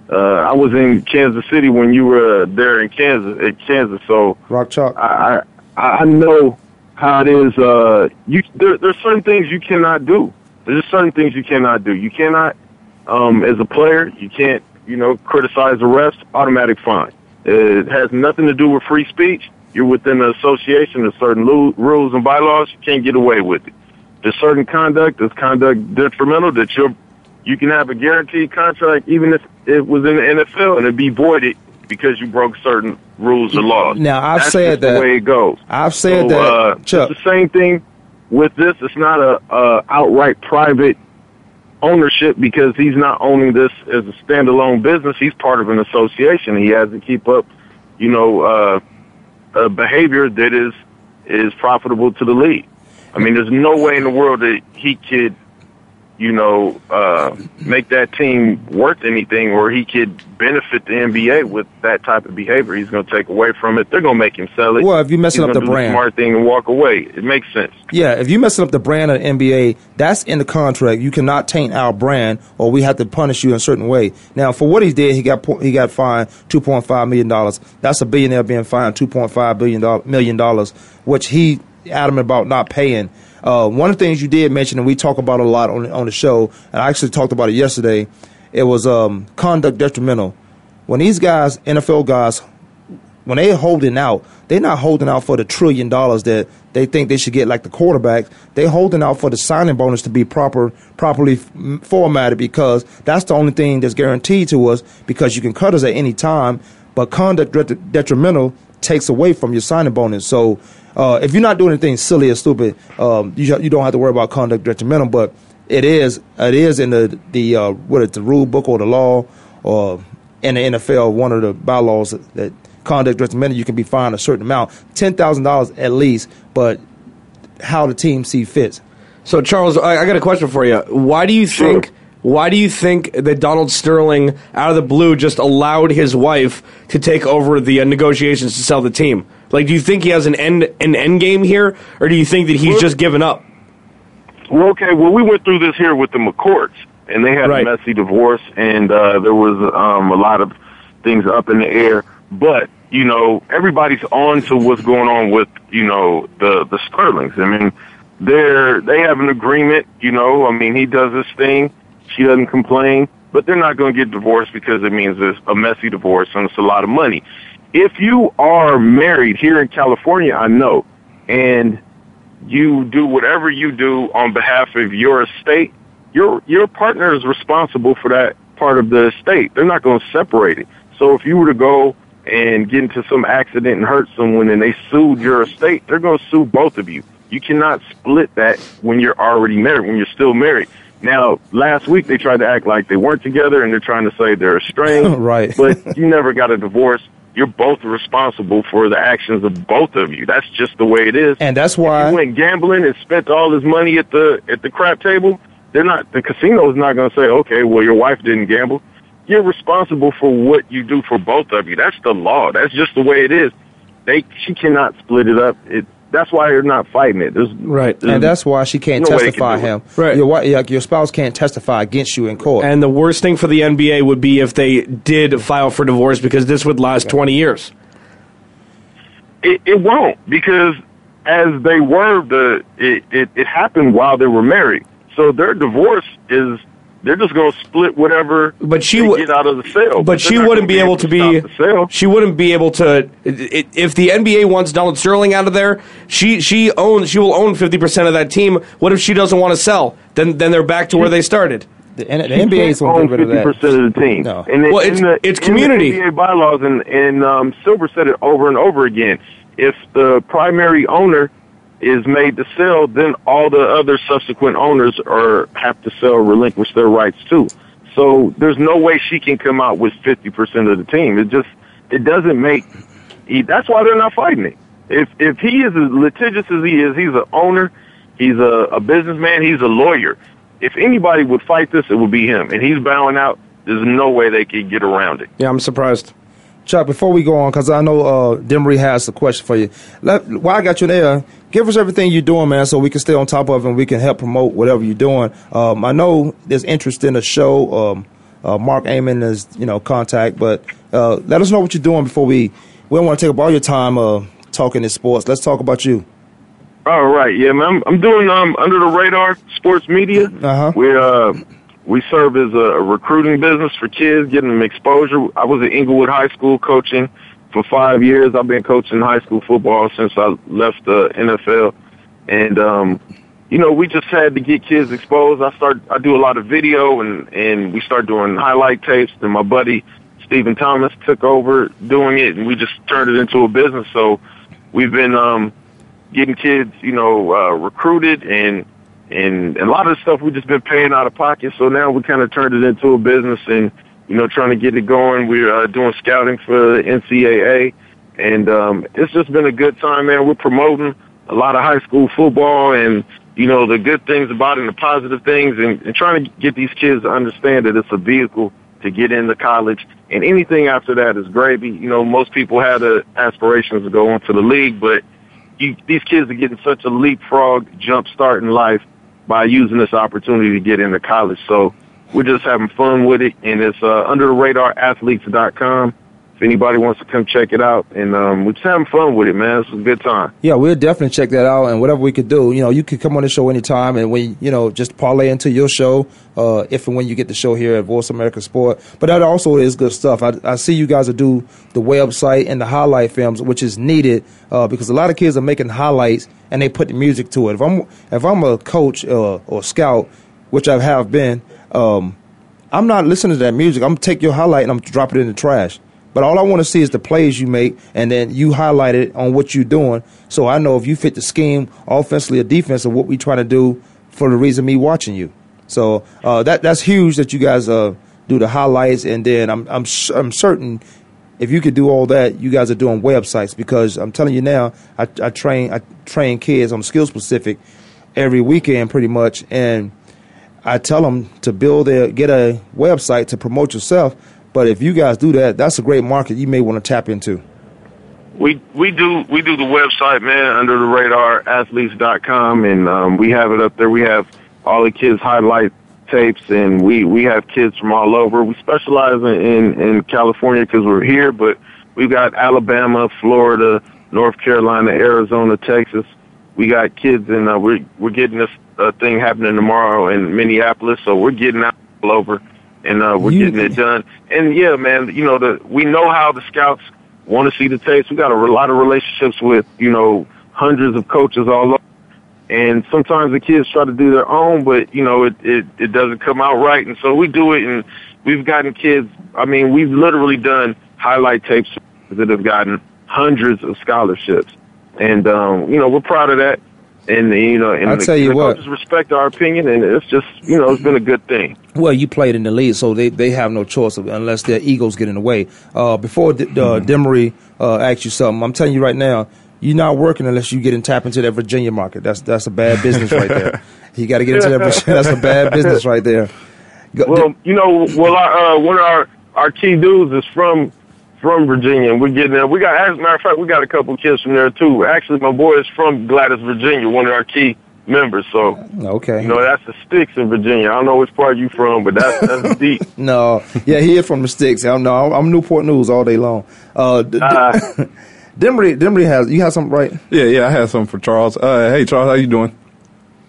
uh, I was in Kansas City when you were there in Kansas, at Kansas. So Rock chalk. I I, I know how it is. Uh, you there, there's certain things you cannot do. There's just certain things you cannot do. You cannot, um, as a player, you can't, you know, criticize the refs. Automatic fine. It has nothing to do with free speech. You're within the association. There's certain lu- rules and bylaws. You can't get away with it. There's certain conduct. There's conduct detrimental that you're, you can have a guaranteed contract even if it was in the NFL and it'd be voided because you broke certain rules or laws. Now, I've That's said that- the way it goes. I've said So, that, uh, Chuck. It's the same thing with this. It's not a, a outright private ownership because he's not owning this as a standalone business. He's part of an association. He has to keep up, you know, uh, a behavior that is is profitable to the league. I mean, there's no way in the world that he could, you know, uh, make that team worth anything, or he could benefit the NBA with that type of behavior. He's going to take away from it. They're going to make him sell it. Well, if you're messing He's up the brand. smart thing and walk away. It makes sense. Yeah, if you're messing up the brand of the NBA, that's in the contract. You cannot taint our brand, or we have to punish you in a certain way. Now, for what he did, he got he got fined two point five million dollars. That's a billionaire being fined two point five billion dollars million dollars, which he adamant about not paying. Uh, one of the things you did mention, and we talk about a lot on on the show, and I actually talked about it yesterday. It was um, conduct detrimental. When these guys, NFL guys, when they're holding out, they're not holding out for the trillion dollars that they think they should get like the quarterbacks. They're holding out for the signing bonus to be proper, properly formatted because that's the only thing that's guaranteed to us because you can cut us at any time, but conduct det- detrimental takes away from your signing bonus. So uh, if you're not doing anything silly or stupid, um, you you don't have to worry about conduct detrimental. But it is it is in the the uh, what is it, the rule book or the law or in the NFL one of the bylaws that, that conduct detrimental you can be fined a certain amount, ten thousand dollars at least. But how the team see fits. So Charles, I, I got a question for you. Why do you think? Why do you think that Donald Sterling, out of the blue, just allowed his wife to take over the uh, negotiations to sell the team? Like, do you think he has an end an end game here, or do you think that he's Well- just given up? Well, okay. Well, we went through this here with the McCourts, and they had Right. a messy divorce, and uh, there was um, a lot of things up in the air. But you know, everybody's on to what's going on with you know the the Sterlings. I mean, they're they have an agreement. You know, I mean, he does this thing, she doesn't complain, but they're not going to get divorced because it means it's a messy divorce and it's a lot of money. If you are married here in California, I know, and you do whatever you do on behalf of your estate, your your partner is responsible for that part of the estate. They're not going to separate it. So if you were to go and get into some accident and hurt someone and they sued your estate, they're going to sue both of you. You cannot split that when you're already married, when you're still married. Now, last week they tried to act like they weren't together and they're trying to say they're estranged. Right. but you never got a divorce you're both responsible for the actions of both of you. That's just the way it is. And that's If why you went gambling and spent all his money at the at the crap table, they're not the casino is not going to say, okay, well your wife didn't gamble. You're responsible for what you do for both of you. That's the law. That's just the way it is. They she cannot split it up. It that's why you're not fighting it. There's, Right. and that's why she can't No way they can testify do it. him. Right. Your, wi- like, your spouse can't testify against you in court. And the worst thing for the NBA would be if they did file for divorce because this would last 20 years. it, it won't because as they were the it, it, it happened while they were married. So their divorce is they're just going to split whatever But she would- get out of the sale. But she wouldn't be able to be. the sale. She wouldn't be able to. i- i- If the NBA wants Donald Sterling out of there, she she owns. She will own fifty percent of that team. What if she doesn't want to sell? Then then they're back to where they started. the, and the She NBA is can't going own to get rid of that. percent of the team. No. And it- Well, in it's- the, it's in community. The NBA bylaws, and and um, Silver said it over and over again. If the primary owner is made to sell, then all the other subsequent owners are have to sell, relinquish their rights too. So there's no way she can come out with 50% of the team. It just it doesn't make. He, that's why they're not fighting it. If if he is as litigious as he is, he's an owner, he's a, a businessman, he's a lawyer. If anybody would fight this, it would be him, and he's bowing out. There's no way they could get around it. Yeah, I'm surprised. Chuck, before we go on, because I know uh, Demery has a question for you. Let, while I got you there, give us everything you're doing, man, so we can stay on top of it and we can help promote whatever you're doing. Um, I know there's interest in the show. Um, uh, Mark Amon is, you know, contact, but uh, let us know what you're doing before we. We don't want to take up all your time uh, talking in sports. Let's talk about you. All right, yeah, man. I'm, I'm doing um under the radar sports media. Uh-huh. We uh we serve as a, recruiting business for kids, getting them exposure. I was at Inglewood High School coaching for five years. I've been coaching high school football since I left the NFL, and um, you know, we just had to get kids exposed. I start I do a lot of video, and and we start doing highlight tapes. And my buddy Stephen Thomas took over doing it, and we just turned it into a business. So we've been um getting kids, you know, uh, recruited and and a lot of the stuff we've just been paying out of pocket. So now we kind of turned it into a business and you know trying to get it going. We're uh, doing scouting for the NCAA, and um, it's just been a good time, man. We're promoting a lot of high school football and you know the good things about it and the positive things, and, and trying to get these kids to understand that it's a vehicle to get into college. And anything after that is gravy. You know, most people have the aspirations to go into the league, but you, these kids are getting such a leapfrog jump start in life by using this opportunity to get into college. So we're just having fun with it, and it's uh, under the. If anybody wants to come check it out, and um, we're just having fun with it, man. It's a good time. Yeah, we'll definitely check that out, and whatever we could do, you know, you can come on the show anytime, and we, you know, just parlay into your show, uh, if and when you get the show here at Voice America Sport. But that also is good stuff. I, I see you guys are do the website and the highlight films, which is needed uh, because a lot of kids are making highlights and they put the music to it. If I'm if I'm a coach uh, or scout, which I have been, um, I'm not listening to that music. I'm gonna take your highlight and I'm gonna drop it in the trash. But all I want to see is the plays you make, and then you highlight it on what you're doing, so I know if you fit the scheme, offensively or defensively, what we trying to do for the reason me watching you. So uh, that that's huge that you guys uh, do the highlights, and then I'm I'm I'm certain if you could do all that, you guys are doing websites because I'm telling you now, I, I train I train kids on skill specific every weekend pretty much, and I tell them to build a get a website to promote yourself. But if you guys do that, that's a great market you may want to tap into. We we do we do the website, man, under the radar athletes.com, and um, we have it up there. We have all the kids highlight tapes, and we we have kids from all over. We specialize in in, in California because we're here, but we've got Alabama, Florida, North Carolina, Arizona, Texas. We got kids, and uh, we're we're getting this uh, thing happening tomorrow in Minneapolis, so we're getting out all over, and uh, we're You- getting it done. And yeah, man, you know the we know how the scouts want to see the tapes. We got a lot of relationships with you know hundreds of coaches all over. And sometimes the kids try to do their own, but you know it, it it doesn't come out right. And so we do it, and we've gotten kids. I mean, we've literally done highlight tapes that have gotten hundreds of scholarships, and um, you know we're proud of that. And you know, and the, tell you the what. coaches respect our opinion, and it's just you know, it's been a good thing. Well, you played in the league, so they, they have no choice of, unless their egos get in the way. Uh, before D- uh, Mm-hmm. Demery uh, asks you something, I'm telling you right now, you're not working unless you get and tap into that Virginia market. That's that's a bad business right there. You got to get into that. That's a bad business right there. Well, you know, well, our, uh, one of our our key dudes is from from Virginia, and we're getting there. We got, as a matter of fact, we got a couple kids from there too. Actually, my boy is from Gladys, Virginia, one of our key members. So, okay. you know, that's the sticks in Virginia. I don't know which part you from, but that's that's deep. No, yeah, he is from the sticks. I'm no, I'm Newport News all day long. Uh, D- D- Uh, Demery, Demery has you have something right? Yeah, yeah, I had something for Charles. Uh, hey, Charles, how you doing?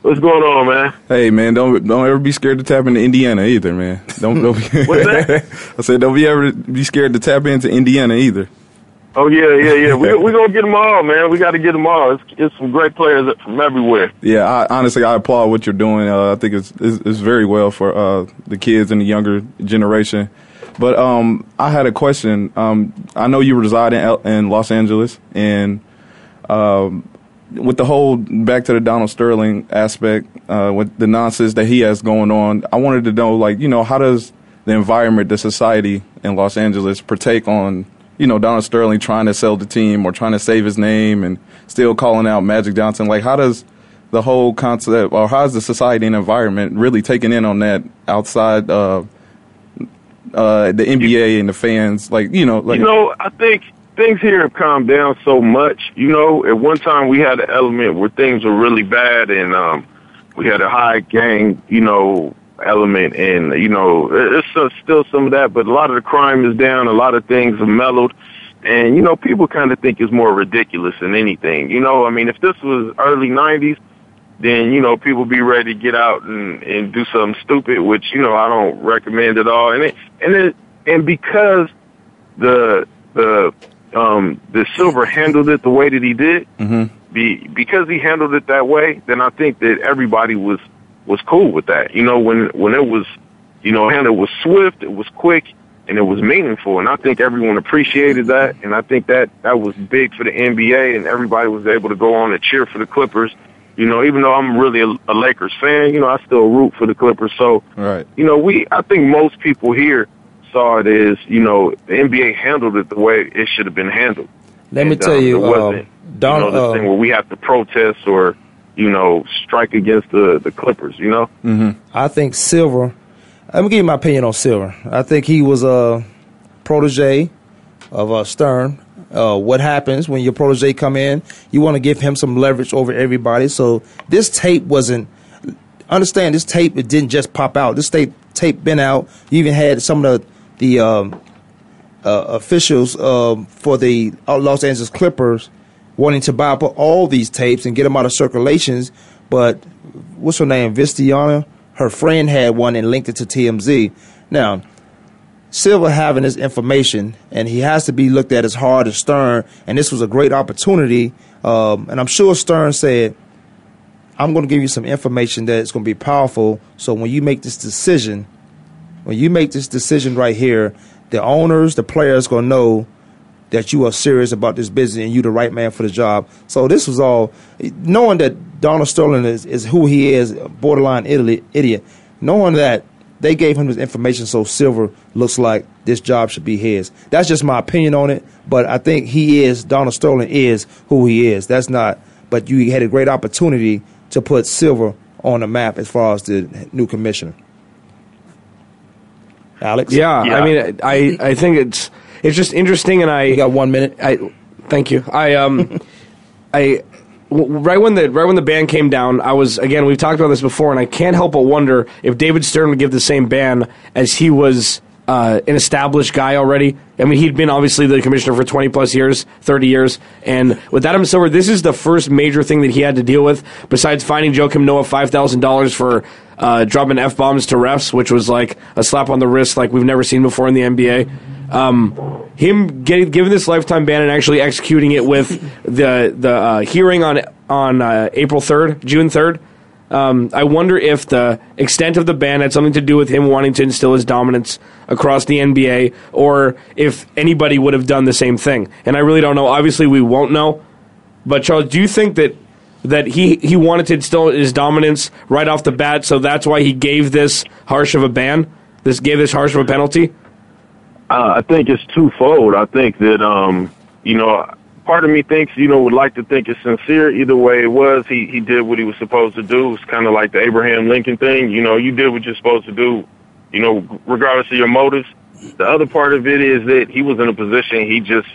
What's going on, man? Hey, man, don't don't ever be scared to tap into Indiana either, man. Don't don't. Be, What's that? I said don't be ever be scared to tap into Indiana either. Oh yeah, yeah, yeah. We we gonna get them all, man. We got to get them all. It's, it's some great players from everywhere. Yeah, I, honestly, I applaud what you're doing. Uh, I think it's, it's it's very well for uh, the kids and the younger generation. But um, I had a question. Um, I know you reside in L- in Los Angeles, and um, with the whole back to the Donald Sterling aspect, uh, with the nonsense that he has going on, I wanted to know, like, you know, how does the environment, the society in Los Angeles partake on, you know, Donald Sterling trying to sell the team or trying to save his name and still calling out Magic Johnson? Like, how does the whole concept, or how is the society and environment really taking in on that outside uh, uh, the NBA and the fans? Like, you know, like, you know, I think things here have calmed down so much. You know, at one time we had an element where things were really bad, and um, we had a high gang, you know, element, and you know, it's uh, still some of that, but a lot of the crime is down. A lot of things have mellowed. And you know, people kind of think it's more ridiculous than anything. You know, I mean, if this was early '90s, then you know people be ready to get out and and do something stupid, which you know I don't recommend at all. And it and it and because the the um the silver handled it the way that he did, be because he handled it that way, then I think that everybody was was cool with that. You know, when when it was you know handled was swift, it was quick, and it was meaningful, and I think everyone appreciated that, and I think that that was big for the NBA, and everybody was able to go on and cheer for the Clippers. You know, even though I'm really a, a Lakers fan, you know, I still root for the Clippers. So, right. you know, we I think most people here saw it as you know the NBA handled it the way it should have been handled. Let me tell um, you, it wasn't, um, Don, you know, the uh, thing where we have to protest or you know strike against the the Clippers. You know, Mm-hmm. I think Silver. Let me give you my opinion on Silver. I think he was a protege of uh, Stern. Uh, what happens when your protege come in? You want to give him some leverage over everybody. So this tape wasn't. Understand this tape? It didn't just pop out. This tape tape been out. You even had some of the the um, uh, officials um, for the Los Angeles Clippers wanting to buy up all these tapes and get them out of circulations. But what's her name? V. Stiviano. Her friend had one and linked it to TMZ. Now, Silver having this information, and he has to be looked at as hard as Stern. And this was a great opportunity. Um, and I'm sure Stern said, "I'm going to give you some information that is going to be powerful. So when you make this decision, when you make this decision right here, the owners, the players, to know that you are serious about this business and you the right man for the job. So this was all knowing that Donald Sterling is, is who he is, borderline idiot, idiot. Knowing that they gave him this information, so Silver looks like this job should be his. That's just my opinion on it. But I think he is Donald Sterling is who he is. That's not. But you had a great opportunity to put Silver on the map as far as the new commissioner. Alex, Yeah, I mean, I, I think it's it's just interesting, and I you got one minute. I thank you. I um I w- right when the right when the ban came down, I was again we've talked about this before, and I can't help but wonder if David Stern would give the same ban as he was uh, an established guy already. I mean, he'd been obviously the commissioner for twenty plus years, thirty years, and with Adam Silver, this is the first major thing that he had to deal with besides finding Joakim Noah five thousand dollars for. Uh, dropping f bombs to refs, which was like a slap on the wrist, like we've never seen before in the NBA. Um, him getting given this lifetime ban and actually executing it with the the uh, hearing on on uh, April third, June third. Um, I wonder if the extent of the ban had something to do with him wanting to instill his dominance across the NBA, or if anybody would have done the same thing. And I really don't know. Obviously, we won't know. But Charles, do you think that that he he wanted to instill his dominance right off the bat, so that's why he gave this harsh of a ban. This gave this harsh of a penalty. Uh, I think it's twofold. I think that um, you know, part of me thinks you know would like to think it's sincere. Either way it was, he he did what he was supposed to do. It's kind of like the Abraham Lincoln thing. You know, you did what you're supposed to do. You know, regardless of your motives. The other part of it is that he was in a position he just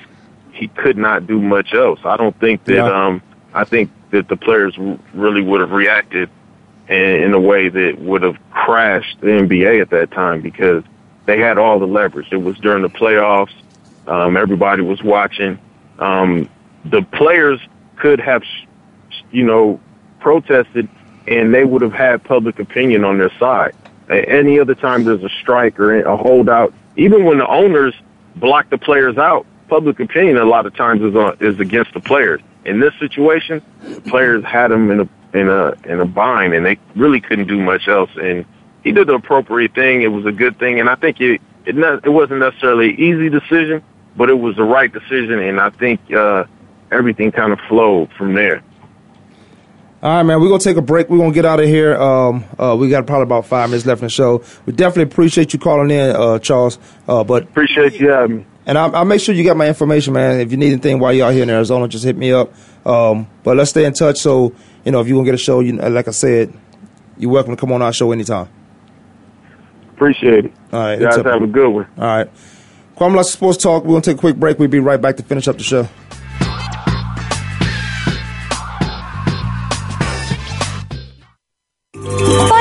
he could not do much else. I don't think that Yeah. um I think that the players really would have reacted in, a way that would have crashed the NBA at that time because they had all the leverage. It was during the playoffs. Um, everybody was watching. Um, the players could have, you know, protested, and they would have had public opinion on their side. A- Any other time there's a strike or a holdout, even when the owners block the players out, public opinion a lot of times is on, is against the players. In this situation, the players had him in a in a in a bind, and they really couldn't do much else. And he did the appropriate thing. It was a good thing, and I think it it not, it wasn't necessarily an easy decision, but it was the right decision, and I think uh, everything kind of flowed from there. All right, man. We're gonna take a break. We're gonna get out of here. Um, uh, we got probably about five minutes left in the show. We definitely appreciate you calling in, uh, Charles. Uh, but appreciate you having me. And I'll, I'll make sure you got my information, man. If you need anything while you're out here in Arizona, just hit me up. Um, but let's stay in touch. So you know, if you want to get a show, you like I said, you're welcome to come on our show anytime. Appreciate it. All right, You guys up. have a good one. All right. Kwamie Sports Talk. We're gonna take a quick break. We'll be right back to finish up the show.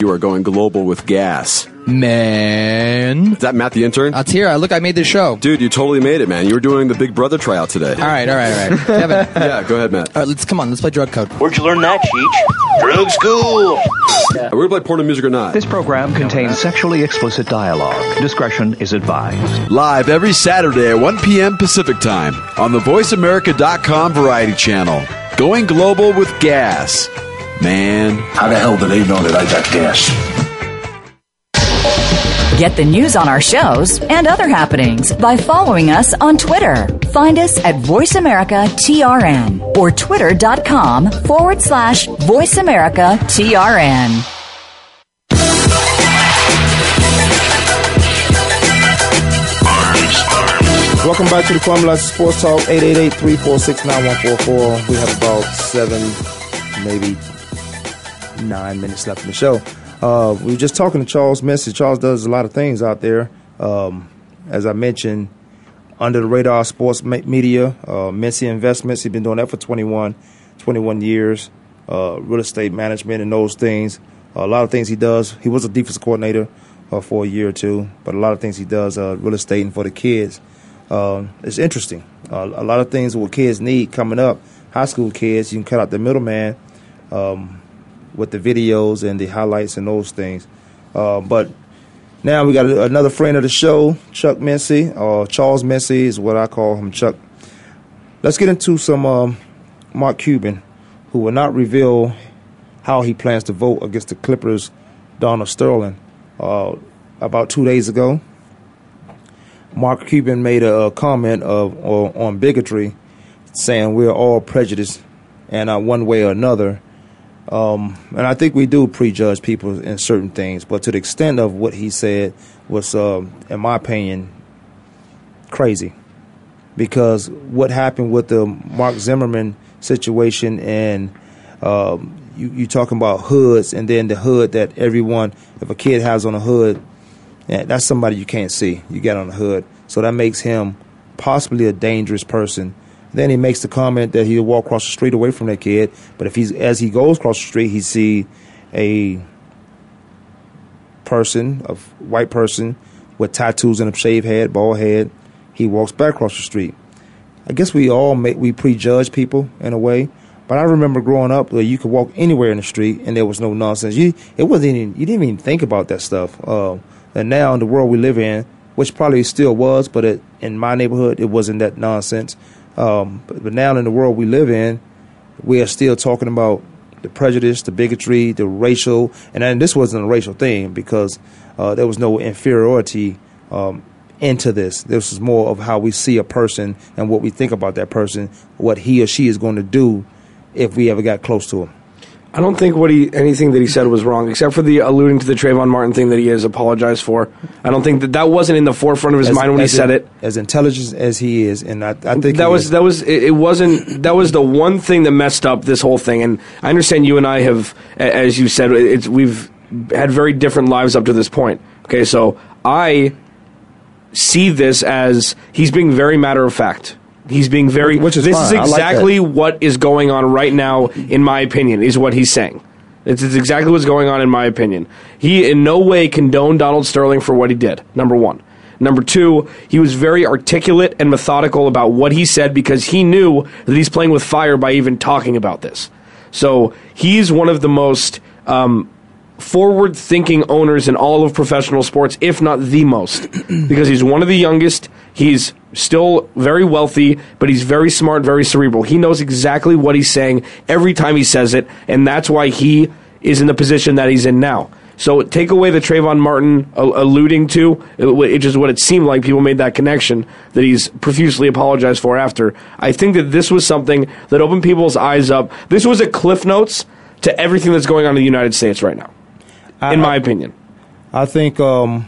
You are going global with gas. Man. Is that Matt the intern? That's here. I look, I made this show. Dude, you totally made it, man. You were doing the Big Brother tryout today. All right, all right, all right. Kevin. yeah, go ahead, Matt. All right, let's come on. Let's play drug code. Where'd you learn that, Cheech? Drug school. Are we going to play porn and music or not? This program contains sexually explicit dialogue. Discretion is advised. Live every Saturday at 1 p.m. Pacific Time on the VoiceAmerica.com Variety Channel. Going global with gas. Man. How the hell do they know that I got gas? Get the news on our shows and other happenings by following us on Twitter. Find us at Voice America TRN or twitter.com forward slash Voice America TRN. Welcome back to the Kwamie Sports Talk, 888-346-9144. We have about seven, maybe nine minutes left in the show. Uh, we were just talking to Charles Mincy. Charles does a lot of things out there. Um, as I mentioned, under the radar sports media, uh, Mincy Investments. He's been doing that for 21, 21 years. Uh, real estate management and those things. a lot of things he does. He was a defensive coordinator uh, for a year or two, but a lot of things he does, uh, real estate and for the kids. Um, it's interesting. Uh, a lot of things what kids need coming up. High school kids, you can cut out the middleman um, with the videos and the highlights and those things. Uh, but now we got a- another friend of the show, Chuck Mincy, or Charles Mincy is what I call him, Chuck. Let's get into some um, Mark Cuban, who will not reveal how he plans to vote against the Clippers' Donald Sterling. Uh, about two days ago, Mark Cuban made a, a comment of or, on bigotry, saying we're all prejudiced, and uh, one way or another, Um, and I think we do prejudge people in certain things, but to the extent of what he said was, um, in my opinion, crazy. Because what happened with the Mark Zimmerman situation, and um, you you talking about hoods, and then the hood that everyone, if a kid has on a hood, yeah, that's somebody you can't see. You got on the hood, so that makes him possibly a dangerous person. Then he makes the comment that he'll walk across the street away from that kid, but if he's as he goes across the street, he see a person, a white person with tattoos and a shaved head, bald head. He walks back across the street. I guess we all make we prejudge people in a way. But I remember growing up where you could walk anywhere in the street and there was no nonsense. You it wasn't even you didn't even think about that stuff. Uh, and now in the world we live in, which probably still was, but it, in my neighborhood it wasn't that nonsense. Um, but, but now in the world we live in, we are still talking about the prejudice, the bigotry, the racial, and then this wasn't a racial thing because uh, there was no inferiority um, into this. This is more of how we see a person and what we think about that person, what he or she is going to do if we ever got close to him. I don't think what he anything that he said was wrong, except for the alluding to the Trayvon Martin thing that he has apologized for. I don't think that that wasn't in the forefront of his As- mind when he as said it. As intelligent as he is, and I, I think that he was that was it, it wasn't that was the one thing that messed up this whole thing and i understand you and i have as you said it's we've had very different lives up to this point okay so i see this as he's being very matter of fact he's being very Which is this fine. is I like exactly what is going on right now in my opinion is what he's saying it's, it's exactly what's going on in my opinion he in no way condoned donald sterling for what he did number one Number two, he was very articulate and methodical about what he said because he knew that he's playing with fire by even talking about this. So he's one of the most um, forward thinking owners in all of professional sports, if not the most, because he's one of the youngest. He's still very wealthy, but he's very smart, very cerebral. He knows exactly what he's saying every time he says it, and that's why he is in the position that he's in now. So take away the Trayvon Martin alluding to, which is what it seemed like people made that connection that he's profusely apologized for after. I think that this was something that opened people's eyes up. This was a cliff notes to everything that's going on in the United States right now, in my opinion. I think um,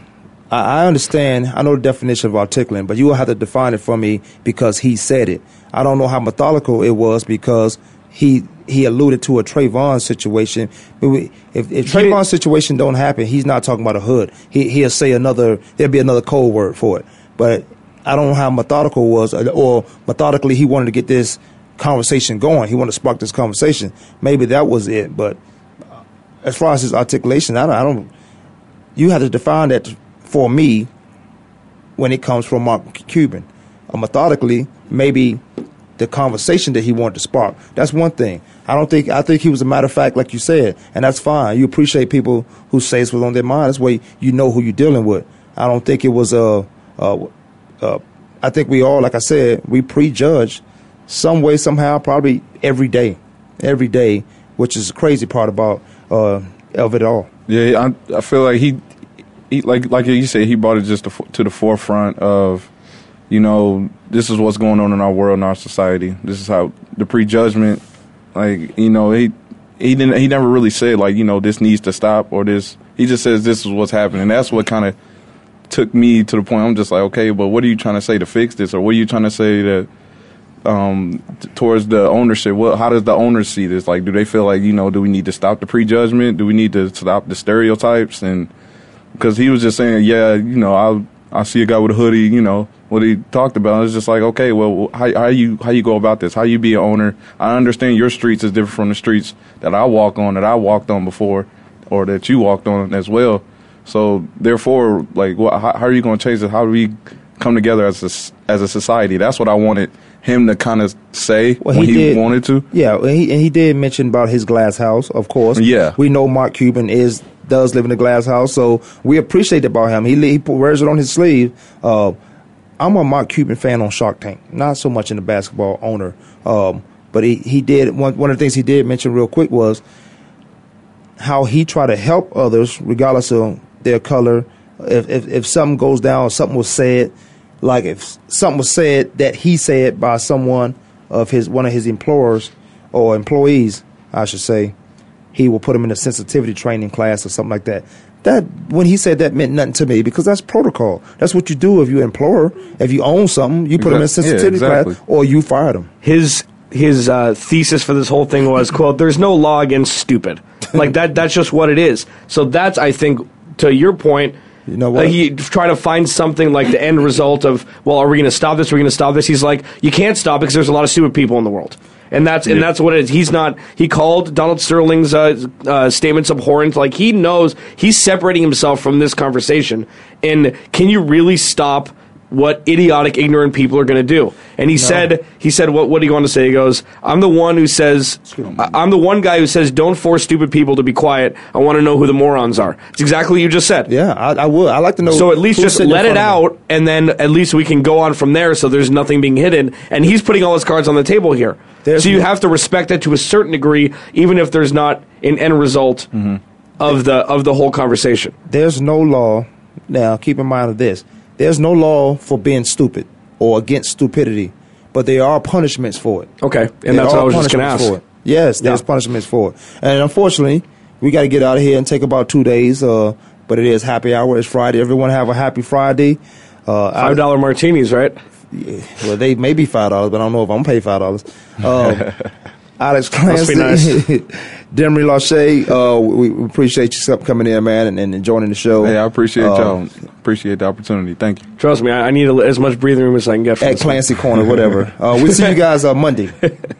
I, I understand. I know the definition of articulate, but you will have to define it for me because he said it. I don't know how methodical it was because he he alluded to a Trayvon situation. If, if Trayvon situation don't happen, he's not talking about a hood. He he'll say another. There'll be another code word for it. But I don't know how methodical it was, uh, or methodically he wanted to get this conversation going. He wanted to spark this conversation. Maybe that was it. But uh, as far as his articulation, I don't. I don't you have to define that for me when it comes from Mark Cuban. Uh, methodically, maybe the conversation that he wanted to spark. That's one thing. I don't think I think he was a matter of fact, like you said, and that's fine. You appreciate people who say what's on their mind. That's way you know who you're dealing with. I don't think it was a. I think we all, like I said, we prejudge some way, somehow, probably every day, every day, which is the crazy part about uh, of it all. Yeah, I, I feel like he, he like like you said, he brought it just to, to the forefront of, you know, this is what's going on in our world and our society. This is how the prejudgment, like you know, he he didn't he never really said like you know this needs to stop or this. He just says this is what's happening. That's what kind of took me to the point. I'm just like, okay, but what are you trying to say to fix this, or what are you trying to say that? um, t- towards the ownership? What, how does the owner see this? Like, do they feel like you know, do we need to stop the prejudgment? Do we need to stop the stereotypes? And because he was just saying, yeah, you know, I I see a guy with a hoodie, you know, what he talked about. It's just like, okay, well, how how you how you go about this? How you be an owner? I understand your streets is different from the streets that I walk on, that I walked on before, or that you walked on as well. So therefore, like, what, how, how are you going to change this? How do we come together as a, as a society? That's what I wanted him to kind of say Well, when he he, did- wanted to. Yeah, and he, and he did mention about his glass house, of course. Yeah. we know Mark Cuban is does live in a glass house, so we appreciate about him. He he wears it on his sleeve. Uh, I'm a Mark Cuban fan on Shark Tank, not so much in the basketball owner, um, but he he did one one of the things he did mention real quick was how he tried to help others regardless of their color. If if, if something goes down, something was said, like if something was said that he said by someone of his one of his employers or employees, I should say, he will put him in a sensitivity training class or something like that. That when he said that meant nothing to me because that's protocol. That's what you do if you employer. If you own something, you put him in a Exact- yeah, sensitivity exactly. class or you fired him. his his uh, thesis for this whole thing was quote there's no law against stupid like that that's just what it is so that's i think to your point you know what? he try to find something like the end result of well are we going to stop this are we going to stop this he's like you can't stop because there's a lot of stupid people in the world and that's and that's what it is. He's not. He called Donald Sterling's uh, uh, statements abhorrent. Like he knows he's separating himself from this conversation. And can you really stop what idiotic, ignorant people are going to do? And he No. said, he said, what what do you want to say? He goes, I'm the one who says, I'm the one guy who says, don't force stupid people to be quiet. I want to know who the morons are. It's exactly what you just said. Yeah, I, I would. I like to know. So at least just let it out, and then at least we can go on from there. So there's nothing being hidden, and he's putting all his cards on the table here. so you have to respect that to a certain degree, even if there's not an end result Mm-hmm. of the of the whole conversation. There's no law. Now, keep in mind of this: there's no law for being stupid or against stupidity, but there are punishments for it. Okay, and There that's what I was just going to ask. for it. Yes, there's Yeah. punishments for it, and unfortunately, we got to get out of here and take about two days. Uh, but it is happy hour. It's Friday. Everyone have a happy Friday. Uh, Five dollar martinis, right? Yeah, well, they may be five dollars, but I don't know if I'm gonna pay five dollars. Um, Alex Must be Clancy, Demery Lachey, uh, we, we appreciate you coming in, man, and, and joining the show. Hey, I appreciate Uh, y'all. Appreciate the opportunity. Thank you. Trust me, I, I need a, as much breathing room as I can get. From At this one. Clancy Corner, whatever. Uh, we'll see you guys uh, Monday.